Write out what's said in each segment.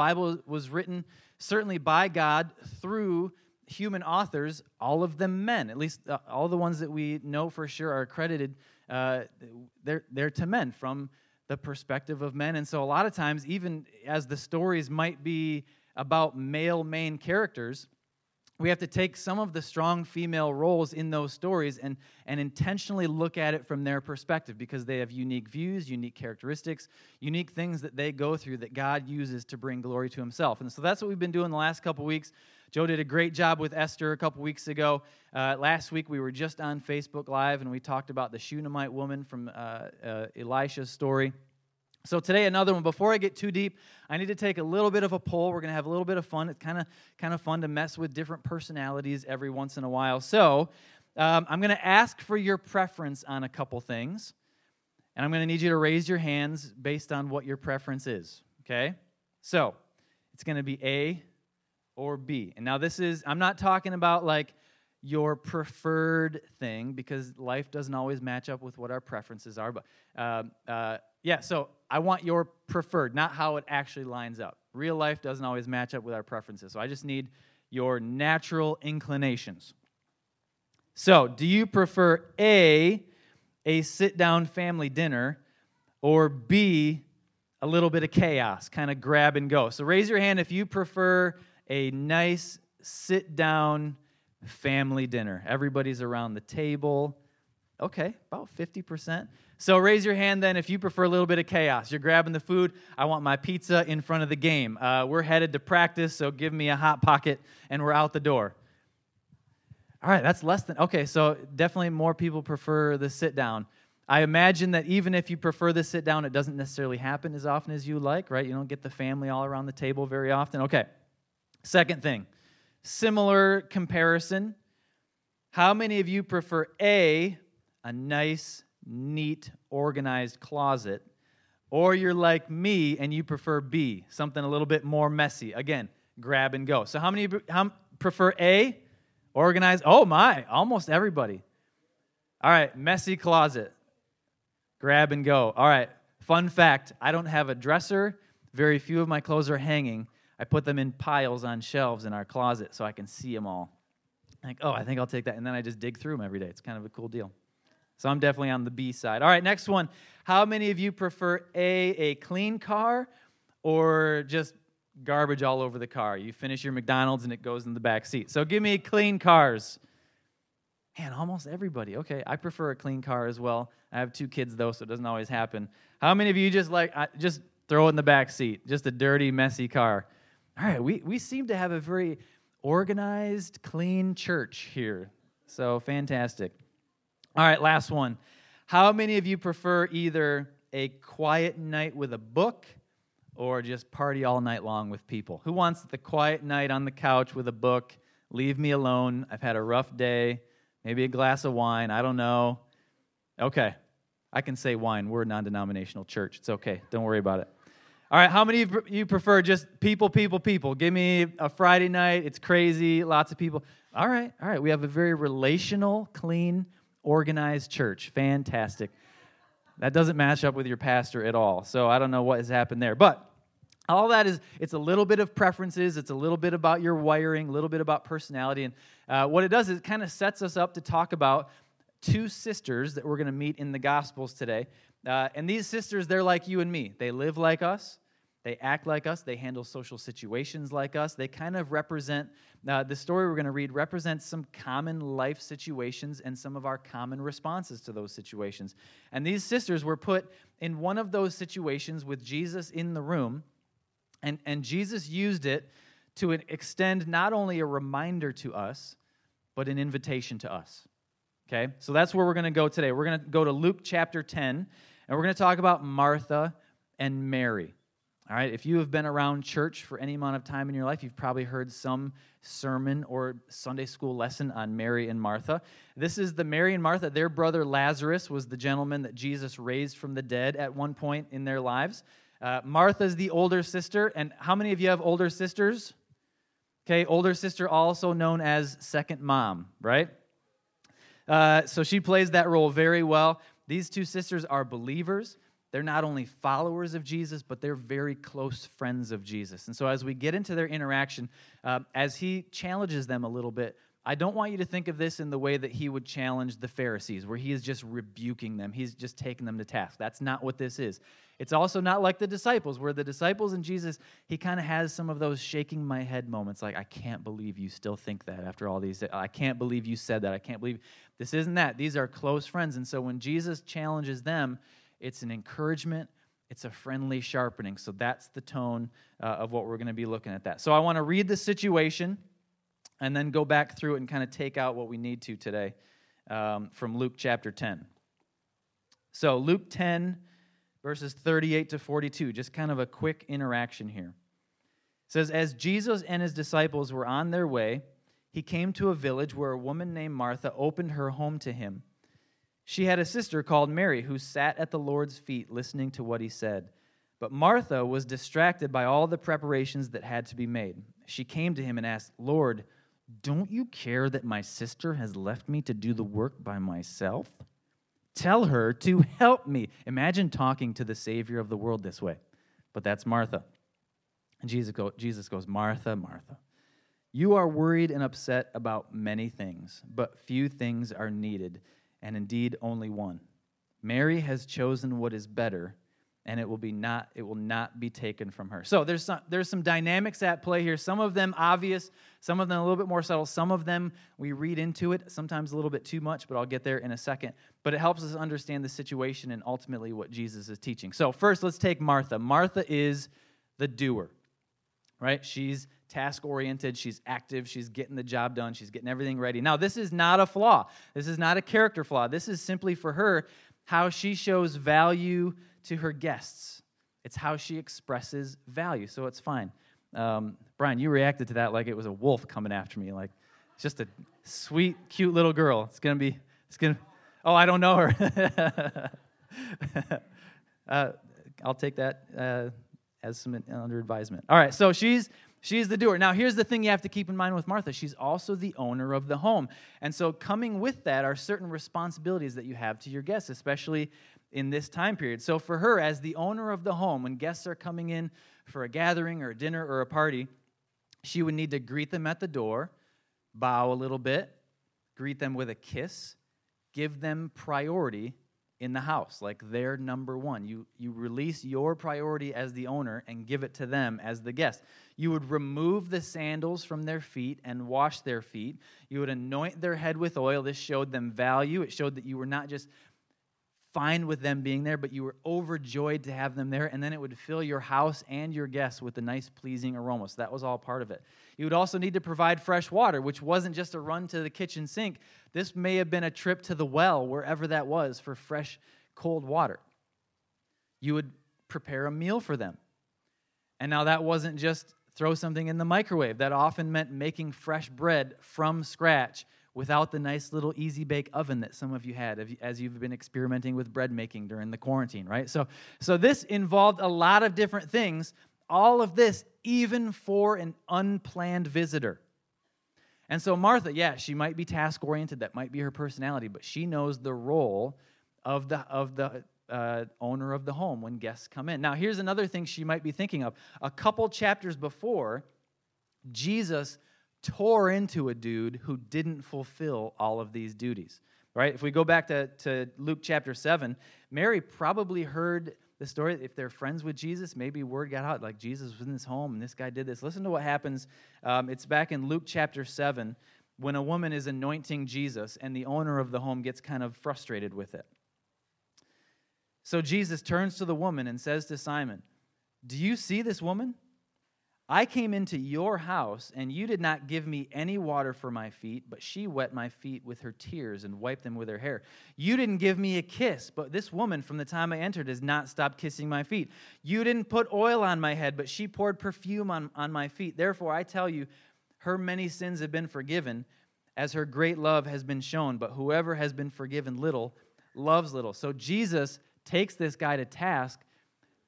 Bible was written certainly by God through human authors, all of them men. At least uh, all the ones that we know for sure are accredited, uh, they're, they're to men from the perspective of men. And so a lot of times, even as the stories might be about male main characters, we have to take some of the strong female roles in those stories and, and intentionally look at it from their perspective because they have unique views, unique characteristics, unique things that they go through that God uses to bring glory to Himself. And so that's what we've been doing the last couple weeks. Joe did a great job with Esther a couple weeks ago. Uh, last week we were just on Facebook Live and we talked about the Shunammite woman from uh, uh, Elisha's story. So today another one. Before I get too deep, I need to take a little bit of a poll. We're to have a little bit of fun. It's kind of kind of fun to mess with different personalities every once in a while. So um, I'm to ask for your preference on a couple things, and I'm to need you to raise your hands based on what your preference is. Okay? So it's to be A or B. And now this is I'm not talking about like your preferred thing because life doesn't always match up with what our preferences are. But uh, uh, yeah, so I want your preferred, not how it actually lines up. Real life doesn't always match up with our preferences. So I just need your natural inclinations. So, do you prefer A, a sit down family dinner, or B, a little bit of chaos, kind of grab and go? So, raise your hand if you prefer a nice sit down family dinner. Everybody's around the table. Okay, about 50%. So raise your hand then if you prefer a little bit of chaos. You're grabbing the food. I want my pizza in front of the game. Uh, we're headed to practice, so give me a hot pocket and we're out the door. All right, that's less than. Okay, so definitely more people prefer the sit down. I imagine that even if you prefer the sit down, it doesn't necessarily happen as often as you like, right? You don't get the family all around the table very often. Okay, second thing similar comparison. How many of you prefer A, a nice neat, organized closet, or you're like me and you prefer B, something a little bit more messy. Again, grab and go. So, how many how, prefer A, organized? Oh my, almost everybody. All right, messy closet, grab and go. All right, fun fact I don't have a dresser, very few of my clothes are hanging. I put them in piles on shelves in our closet so I can see them all. Like, oh, I think I'll take that. And then I just dig through them every day. It's kind of a cool deal. So I'm definitely on the B side. All right, next one. How many of you prefer A, a clean car, or just garbage all over the car? You finish your McDonald's and it goes in the back seat. So give me clean cars. Man, almost everybody. Okay, I prefer a clean car as well. I have two kids though, so it doesn't always happen. How many of you just like just throw it in the back seat? Just a dirty, messy car. All right, we, we seem to have a very organized, clean church here. So fantastic. All right, last one. How many of you prefer either a quiet night with a book or just party all night long with people? Who wants the quiet night on the couch with a book? Leave me alone. I've had a rough day. Maybe a glass of wine. I don't know. Okay. I can say wine. We're a non denominational church. It's okay. Don't worry about it. All right, how many of you prefer just people, people, people? Give me a Friday night. It's crazy, lots of people. All right, all right. We have a very relational, clean, organized church. Fantastic. That doesn't match up with your pastor at all. So I don't know what has happened there. But all that is, it's a little bit of preferences. It's a little bit about your wiring, a little bit about personality. And uh, what it does is it kind of sets us up to talk about two sisters that we're going to meet in the Gospels today. Uh, and these sisters, they're like you and me. They live like us. They act like us. They handle social situations like us. They kind of represent, uh, the story we're going to read represents some common life situations and some of our common responses to those situations. And these sisters were put in one of those situations with Jesus in the room, and, and Jesus used it to extend not only a reminder to us, but an invitation to us. Okay? So that's where we're going to go today. We're going to go to Luke chapter 10, and we're going to talk about Martha and Mary. All right, if you have been around church for any amount of time in your life, you've probably heard some sermon or Sunday school lesson on Mary and Martha. This is the Mary and Martha. Their brother Lazarus was the gentleman that Jesus raised from the dead at one point in their lives. Uh, Martha's the older sister. And how many of you have older sisters? Okay, older sister, also known as second mom, right? Uh, so she plays that role very well. These two sisters are believers. They're not only followers of Jesus, but they're very close friends of Jesus. And so, as we get into their interaction, uh, as he challenges them a little bit, I don't want you to think of this in the way that he would challenge the Pharisees, where he is just rebuking them. He's just taking them to task. That's not what this is. It's also not like the disciples, where the disciples and Jesus, he kind of has some of those shaking my head moments, like, I can't believe you still think that after all these. I can't believe you said that. I can't believe. This isn't that. These are close friends. And so when Jesus challenges them, it's an encouragement, it's a friendly sharpening. So that's the tone uh, of what we're going to be looking at that. So I want to read the situation and then go back through it and kind of take out what we need to today um, from Luke chapter 10. So, Luke 10, verses 38 to 42, just kind of a quick interaction here. It says, As Jesus and his disciples were on their way, he came to a village where a woman named Martha opened her home to him. She had a sister called Mary who sat at the Lord's feet listening to what he said. But Martha was distracted by all the preparations that had to be made. She came to him and asked, Lord, don't you care that my sister has left me to do the work by myself? Tell her to help me. Imagine talking to the Savior of the world this way. But that's Martha. And Jesus, go, Jesus goes, Martha, Martha, you are worried and upset about many things, but few things are needed and indeed only one. Mary has chosen what is better, and it will be not it will not be taken from her. So there's some there's some dynamics at play here. Some of them obvious, some of them a little bit more subtle. Some of them we read into it, sometimes a little bit too much, but I'll get there in a second. But it helps us understand the situation and ultimately what Jesus is teaching. So first, let's take Martha. Martha is the doer. Right? She's task oriented, she's active, she's getting the job done, she's getting everything ready. Now, this is not a flaw. This is not a character flaw. This is simply for her how she shows value to her guests. It's how she expresses value, so it's fine. Um, Brian, you reacted to that like it was a wolf coming after me, like just a sweet, cute little girl. It's gonna be, it's gonna. Oh, I don't know her. uh, I'll take that uh, as some under advisement. All right, so she's She's the doer. Now, here's the thing you have to keep in mind with Martha. She's also the owner of the home. And so, coming with that are certain responsibilities that you have to your guests, especially in this time period. So, for her, as the owner of the home, when guests are coming in for a gathering or a dinner or a party, she would need to greet them at the door, bow a little bit, greet them with a kiss, give them priority in the house, like they're number one. You, you release your priority as the owner and give it to them as the guest. You would remove the sandals from their feet and wash their feet. You would anoint their head with oil. This showed them value. It showed that you were not just fine with them being there, but you were overjoyed to have them there. And then it would fill your house and your guests with a nice, pleasing aroma. So that was all part of it. You would also need to provide fresh water, which wasn't just a run to the kitchen sink. This may have been a trip to the well, wherever that was, for fresh, cold water. You would prepare a meal for them. And now that wasn't just throw something in the microwave. That often meant making fresh bread from scratch without the nice little easy bake oven that some of you had as you've been experimenting with bread making during the quarantine, right? So, so this involved a lot of different things. All of this, even for an unplanned visitor. And so, Martha, yeah, she might be task oriented, that might be her personality, but she knows the role of the, of the uh, owner of the home when guests come in. Now, here's another thing she might be thinking of. A couple chapters before, Jesus tore into a dude who didn't fulfill all of these duties. Right? If we go back to, to Luke chapter 7, Mary probably heard the story. If they're friends with Jesus, maybe word got out like Jesus was in his home and this guy did this. Listen to what happens. Um, it's back in Luke chapter 7 when a woman is anointing Jesus and the owner of the home gets kind of frustrated with it. So Jesus turns to the woman and says to Simon, Do you see this woman? I came into your house, and you did not give me any water for my feet, but she wet my feet with her tears and wiped them with her hair. You didn't give me a kiss, but this woman from the time I entered has not stopped kissing my feet. You didn't put oil on my head, but she poured perfume on, on my feet. Therefore, I tell you, her many sins have been forgiven, as her great love has been shown. But whoever has been forgiven little loves little. So Jesus takes this guy to task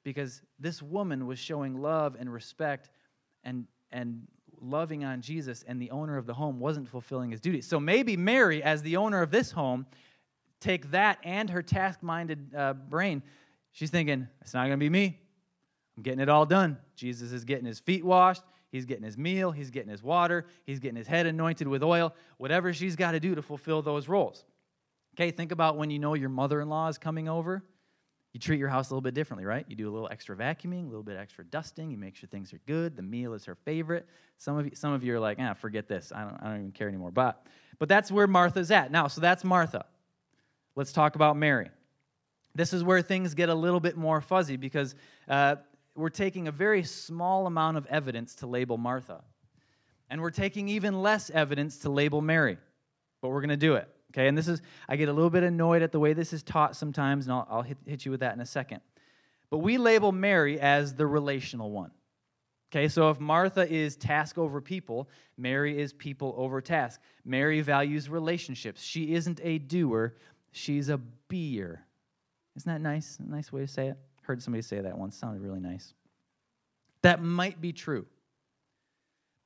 because this woman was showing love and respect and, and loving on Jesus, and the owner of the home wasn't fulfilling his duties. So maybe Mary, as the owner of this home, take that and her task minded uh, brain She's thinking, it's not going to be me. I'm getting it all done. Jesus is getting his feet washed. He's getting his meal. He's getting his water. He's getting his head anointed with oil. Whatever she's got to do to fulfill those roles. Okay, think about when you know your mother in law is coming over. You treat your house a little bit differently, right? You do a little extra vacuuming, a little bit extra dusting. You make sure things are good. The meal is her favorite. Some of you, some of you are like, ah, forget this. I don't, I don't even care anymore. But, but that's where Martha's at now. So that's Martha. Let's talk about Mary. This is where things get a little bit more fuzzy because uh, we're taking a very small amount of evidence to label Martha. And we're taking even less evidence to label Mary. But we're going to do it. Okay, and this is, I get a little bit annoyed at the way this is taught sometimes, and I'll, I'll hit, hit you with that in a second. But we label Mary as the relational one. Okay, so if Martha is task over people, Mary is people over task. Mary values relationships. She isn't a doer, she's a beer. Isn't that nice? A nice way to say it? Heard somebody say that once. Sounded really nice. That might be true.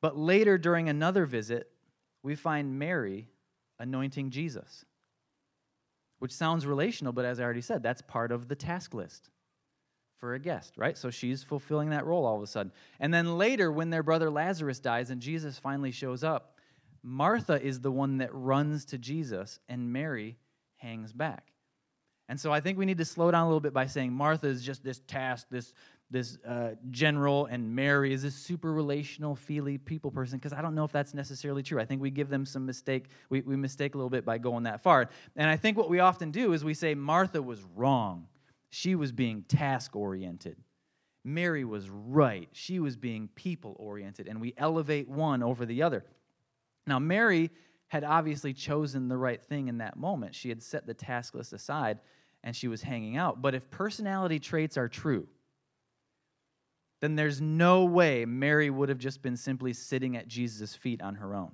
But later during another visit, we find Mary anointing Jesus, which sounds relational, but as I already said, that's part of the task list for a guest, right? So she's fulfilling that role all of a sudden. And then later, when their brother Lazarus dies and Jesus finally shows up, Martha is the one that runs to Jesus, and Mary hangs back. And so I think we need to slow down a little bit by saying Martha is just this task, this this uh, general, and Mary is this super relational, feely people person, because I don't know if that's necessarily true. I think we give them some mistake, we, we mistake a little bit by going that far. And I think what we often do is we say Martha was wrong. She was being task oriented. Mary was right. She was being people oriented. And we elevate one over the other. Now, Mary had obviously chosen the right thing in that moment. She had set the task list aside and she was hanging out. But if personality traits are true, then there's no way Mary would have just been simply sitting at Jesus' feet on her own.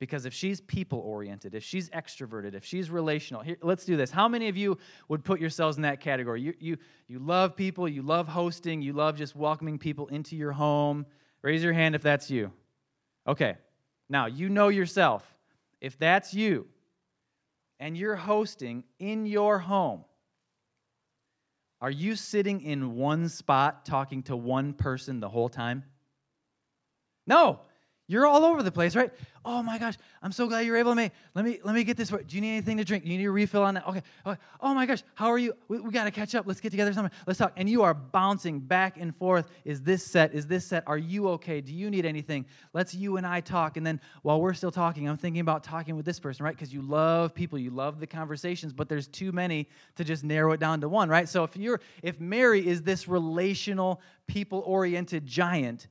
Because if she's people oriented, if she's extroverted, if she's relational, here, let's do this. How many of you would put yourselves in that category? You, you, you love people, you love hosting, you love just welcoming people into your home. Raise your hand if that's you. Okay, now you know yourself. If that's you, and you're hosting in your home, are you sitting in one spot talking to one person the whole time? No. You're all over the place, right? Oh my gosh, I'm so glad you're able to make. Let me let me get this. Do you need anything to drink? Do you need a refill on that? Okay. okay. Oh my gosh, how are you? We, we got to catch up. Let's get together somewhere. Let's talk. And you are bouncing back and forth. Is this set? Is this set? Are you okay? Do you need anything? Let's you and I talk. And then while we're still talking, I'm thinking about talking with this person, right? Because you love people, you love the conversations, but there's too many to just narrow it down to one, right? So if you're if Mary is this relational, people-oriented giant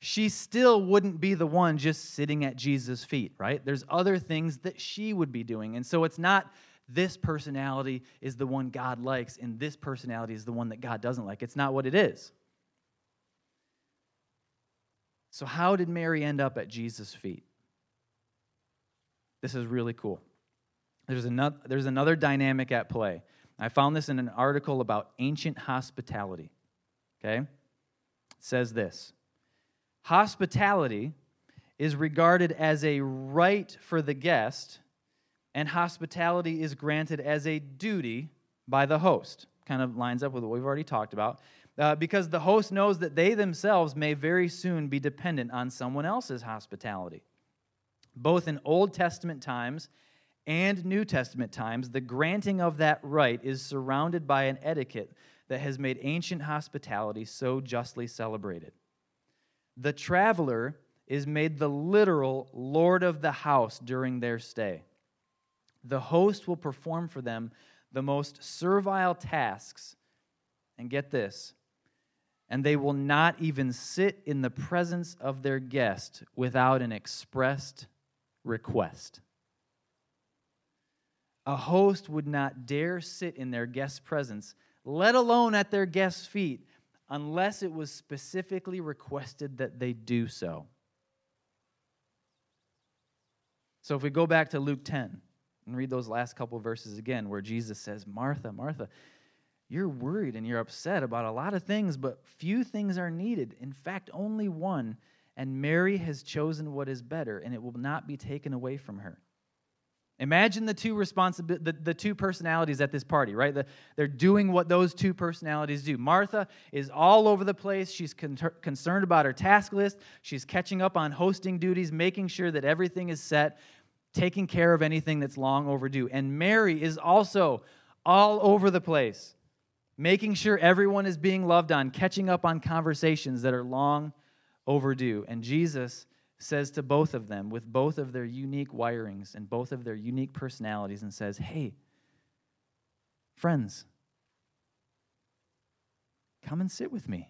she still wouldn't be the one just sitting at Jesus' feet, right? There's other things that she would be doing. And so it's not this personality is the one God likes and this personality is the one that God doesn't like. It's not what it is. So, how did Mary end up at Jesus' feet? This is really cool. There's another, there's another dynamic at play. I found this in an article about ancient hospitality. Okay? It says this Hospitality is regarded as a right for the guest, and hospitality is granted as a duty by the host. Kind of lines up with what we've already talked about. Uh, because the host knows that they themselves may very soon be dependent on someone else's hospitality. Both in Old Testament times and New Testament times, the granting of that right is surrounded by an etiquette that has made ancient hospitality so justly celebrated the traveler is made the literal lord of the house during their stay. The host will perform for them the most servile tasks. And get this, and they will not even sit in the presence of their guest without an expressed request. A host would not dare sit in their guest's presence, let alone at their guest's feet, unless it was specifically requested that they do so. So if we go back to Luke 10 and read those last couple verses again, where Jesus says, Martha, Martha, you're worried and you're upset about a lot of things, but few things are needed. In fact, only one. And Mary has chosen what is better, and it will not be taken away from her. Imagine the two responsibi- the, the two personalities at this party, right? The, they're doing what those two personalities do. Martha is all over the place. She's con- concerned about her task list. She's catching up on hosting duties, making sure that everything is set, taking care of anything that's long overdue. And Mary is also all over the place, making sure everyone is being loved on, catching up on conversations that are long overdue. And Jesus says to both of them, with both of their unique wirings and both of their unique personalities, and says, Hey, friends, come and sit with me.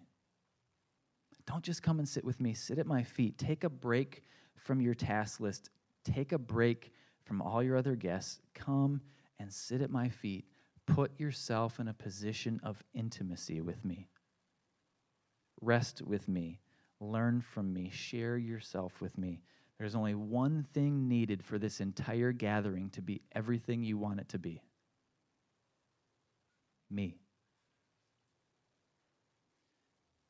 Don't just come and sit with me, sit at my feet. Take a break from your task list, take a break from all your other guests. Come and sit at my feet. Put yourself in a position of intimacy with me. Rest with me Learn from me. Share yourself with me. There's only one thing needed for this entire gathering to be everything you want it to be me.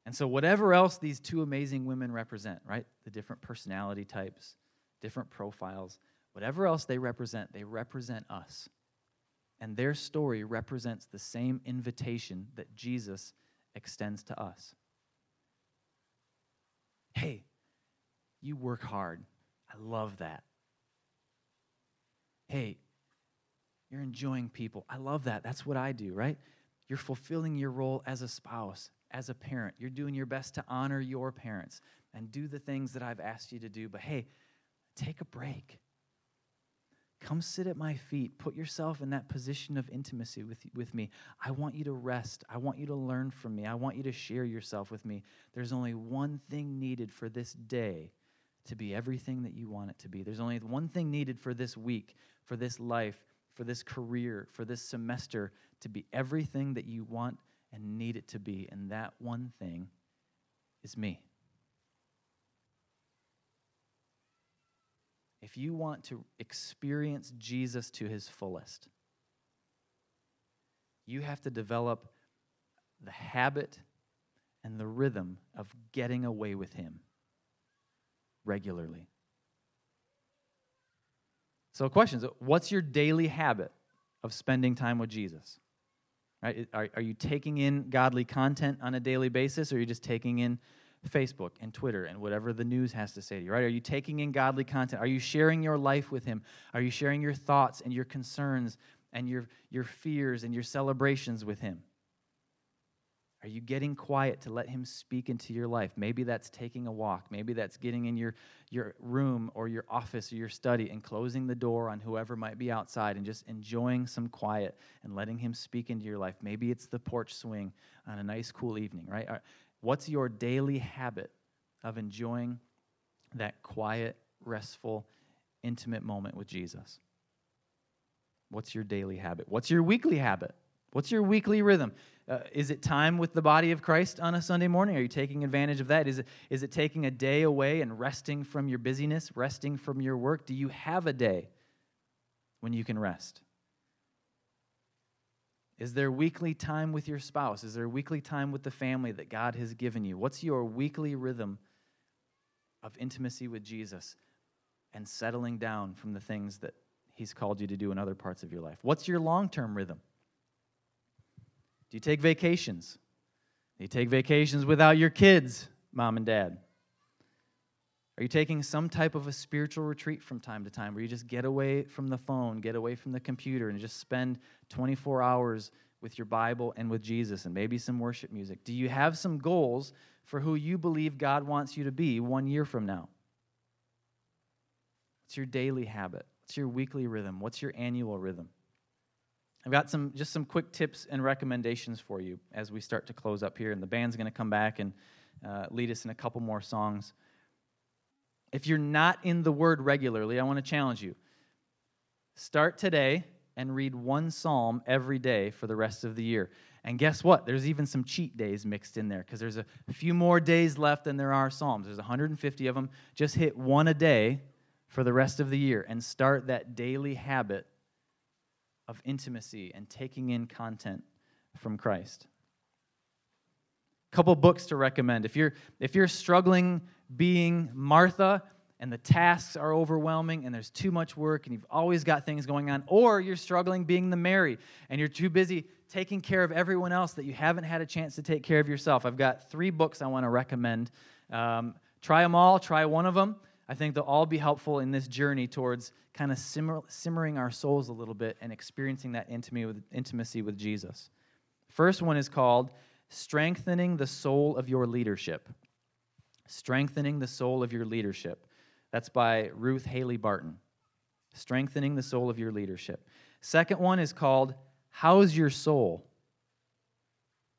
And so, whatever else these two amazing women represent, right? The different personality types, different profiles, whatever else they represent, they represent us. And their story represents the same invitation that Jesus extends to us. Hey, you work hard. I love that. Hey, you're enjoying people. I love that. That's what I do, right? You're fulfilling your role as a spouse, as a parent. You're doing your best to honor your parents and do the things that I've asked you to do. But hey, take a break. Come sit at my feet. Put yourself in that position of intimacy with, with me. I want you to rest. I want you to learn from me. I want you to share yourself with me. There's only one thing needed for this day to be everything that you want it to be. There's only one thing needed for this week, for this life, for this career, for this semester to be everything that you want and need it to be. And that one thing is me. if you want to experience Jesus to his fullest, you have to develop the habit and the rhythm of getting away with him regularly. So, questions What's your daily habit of spending time with Jesus? Right? Are, are you taking in godly content on a daily basis, or are you just taking in Facebook and Twitter and whatever the news has to say to you, right? Are you taking in godly content? Are you sharing your life with Him? Are you sharing your thoughts and your concerns and your, your fears and your celebrations with Him? Are you getting quiet to let Him speak into your life? Maybe that's taking a walk. Maybe that's getting in your, your room or your office or your study and closing the door on whoever might be outside and just enjoying some quiet and letting Him speak into your life. Maybe it's the porch swing on a nice, cool evening, right? What's your daily habit of enjoying that quiet, restful, intimate moment with Jesus? What's your daily habit? What's your weekly habit? What's your weekly rhythm? Uh, is it time with the body of Christ on a Sunday morning? Are you taking advantage of that? Is it, is it taking a day away and resting from your busyness, resting from your work? Do you have a day when you can rest? Is there weekly time with your spouse? Is there weekly time with the family that God has given you? What's your weekly rhythm of intimacy with Jesus and settling down from the things that He's called you to do in other parts of your life? What's your long term rhythm? Do you take vacations? Do you take vacations without your kids, mom and dad? Are you taking some type of a spiritual retreat from time to time where you just get away from the phone, get away from the computer, and just spend 24 hours with your Bible and with Jesus and maybe some worship music? Do you have some goals for who you believe God wants you to be one year from now? What's your daily habit? What's your weekly rhythm? What's your annual rhythm? I've got some just some quick tips and recommendations for you as we start to close up here, and the band's going to come back and uh, lead us in a couple more songs. If you're not in the Word regularly, I want to challenge you. Start today and read one psalm every day for the rest of the year. And guess what? There's even some cheat days mixed in there because there's a few more days left than there are psalms. There's 150 of them. Just hit one a day for the rest of the year and start that daily habit of intimacy and taking in content from Christ. A couple books to recommend. If you're if you're struggling being Martha, and the tasks are overwhelming and there's too much work and you've always got things going on, or you're struggling being the Mary and you're too busy taking care of everyone else that you haven't had a chance to take care of yourself. I've got three books I want to recommend. Um, try them all, try one of them. I think they'll all be helpful in this journey towards kind of simmer, simmering our souls a little bit and experiencing that intimacy with, intimacy with Jesus. First one is called Strengthening the Soul of Your Leadership. Strengthening the Soul of Your Leadership. That's by Ruth Haley Barton. Strengthening the Soul of Your Leadership. Second one is called How's Your Soul?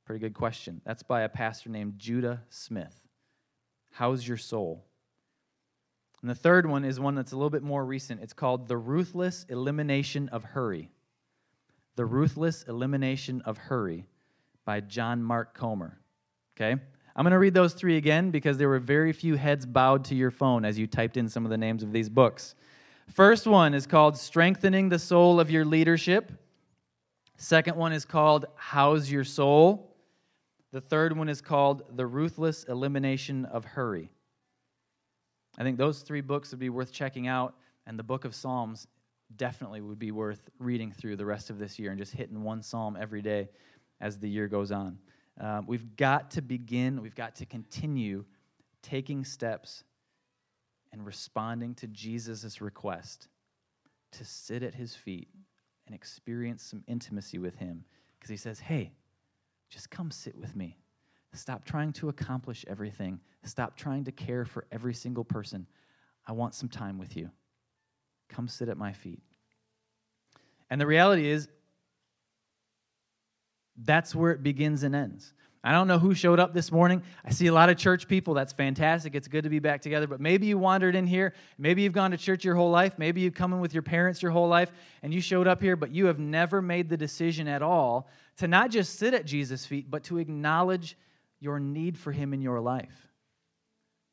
Pretty good question. That's by a pastor named Judah Smith. How's Your Soul? And the third one is one that's a little bit more recent. It's called The Ruthless Elimination of Hurry. The Ruthless Elimination of Hurry by John Mark Comer. Okay? I'm going to read those three again because there were very few heads bowed to your phone as you typed in some of the names of these books. First one is called Strengthening the Soul of Your Leadership. Second one is called How's Your Soul? The third one is called The Ruthless Elimination of Hurry. I think those three books would be worth checking out, and the book of Psalms definitely would be worth reading through the rest of this year and just hitting one psalm every day as the year goes on. Um, we've got to begin, we've got to continue taking steps and responding to Jesus' request to sit at his feet and experience some intimacy with him. Because he says, hey, just come sit with me. Stop trying to accomplish everything. Stop trying to care for every single person. I want some time with you. Come sit at my feet. And the reality is, that's where it begins and ends. I don't know who showed up this morning. I see a lot of church people. That's fantastic. It's good to be back together. But maybe you wandered in here. Maybe you've gone to church your whole life. Maybe you've come in with your parents your whole life and you showed up here, but you have never made the decision at all to not just sit at Jesus' feet, but to acknowledge your need for Him in your life.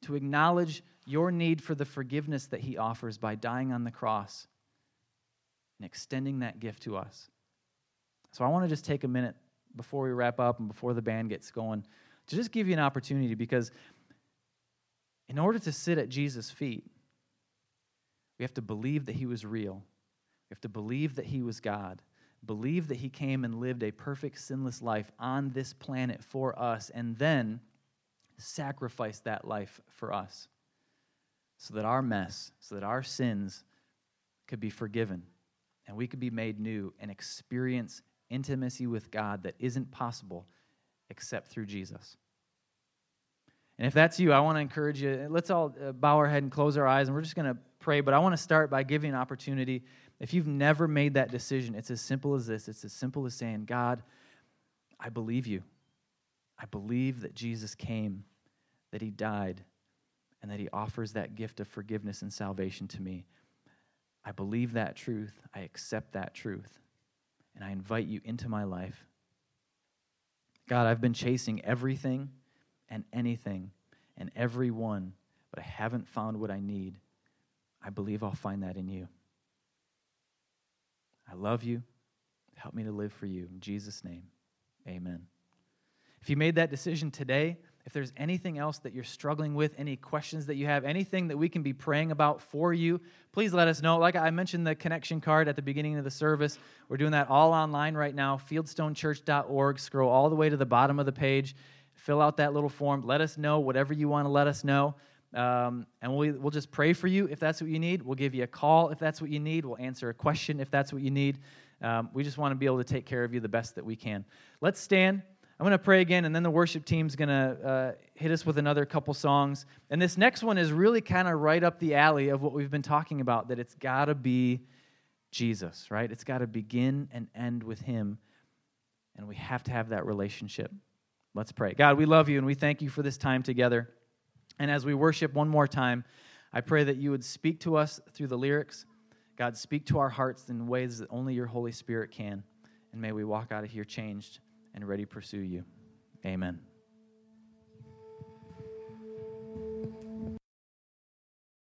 To acknowledge your need for the forgiveness that He offers by dying on the cross and extending that gift to us. So I want to just take a minute before we wrap up and before the band gets going to just give you an opportunity because in order to sit at Jesus' feet, we have to believe that he was real. We have to believe that he was God. Believe that he came and lived a perfect, sinless life on this planet for us, and then sacrifice that life for us so that our mess, so that our sins could be forgiven and we could be made new and experience intimacy with God that isn't possible except through Jesus. And if that's you, I want to encourage you. Let's all uh, bow our head and close our eyes, and we're just going to pray. But I want to start by giving an opportunity. If you've never made that decision, it's as simple as this it's as simple as saying, God, I believe you. I believe that Jesus came, that he died, and that he offers that gift of forgiveness and salvation to me. I believe that truth. I accept that truth and I invite you into my life. God, I've been chasing everything and anything and everyone, but I haven't found what I need. I believe I'll find that in you. I love you. Help me to live for you. In Jesus' name, amen. If you made that decision today, if there's anything else that you're struggling with, any questions that you have, anything that we can be praying about for you, please let us know. Like I mentioned, the connection card at the beginning of the service, we're doing that all online right now. Fieldstonechurch.org. Scroll all the way to the bottom of the page, fill out that little form. Let us know whatever you want to let us know. Um, and we'll, we'll just pray for you if that's what you need. We'll give you a call if that's what you need. We'll answer a question if that's what you need. Um, we just want to be able to take care of you the best that we can. Let's stand. I'm going to pray again, and then the worship team's going to uh, hit us with another couple songs. And this next one is really kind of right up the alley of what we've been talking about that it's got to be Jesus, right? It's got to begin and end with Him. And we have to have that relationship. Let's pray. God, we love you and we thank you for this time together. And as we worship one more time, I pray that you would speak to us through the lyrics. God, speak to our hearts in ways that only your Holy Spirit can. And may we walk out of here changed and ready to pursue you. Amen.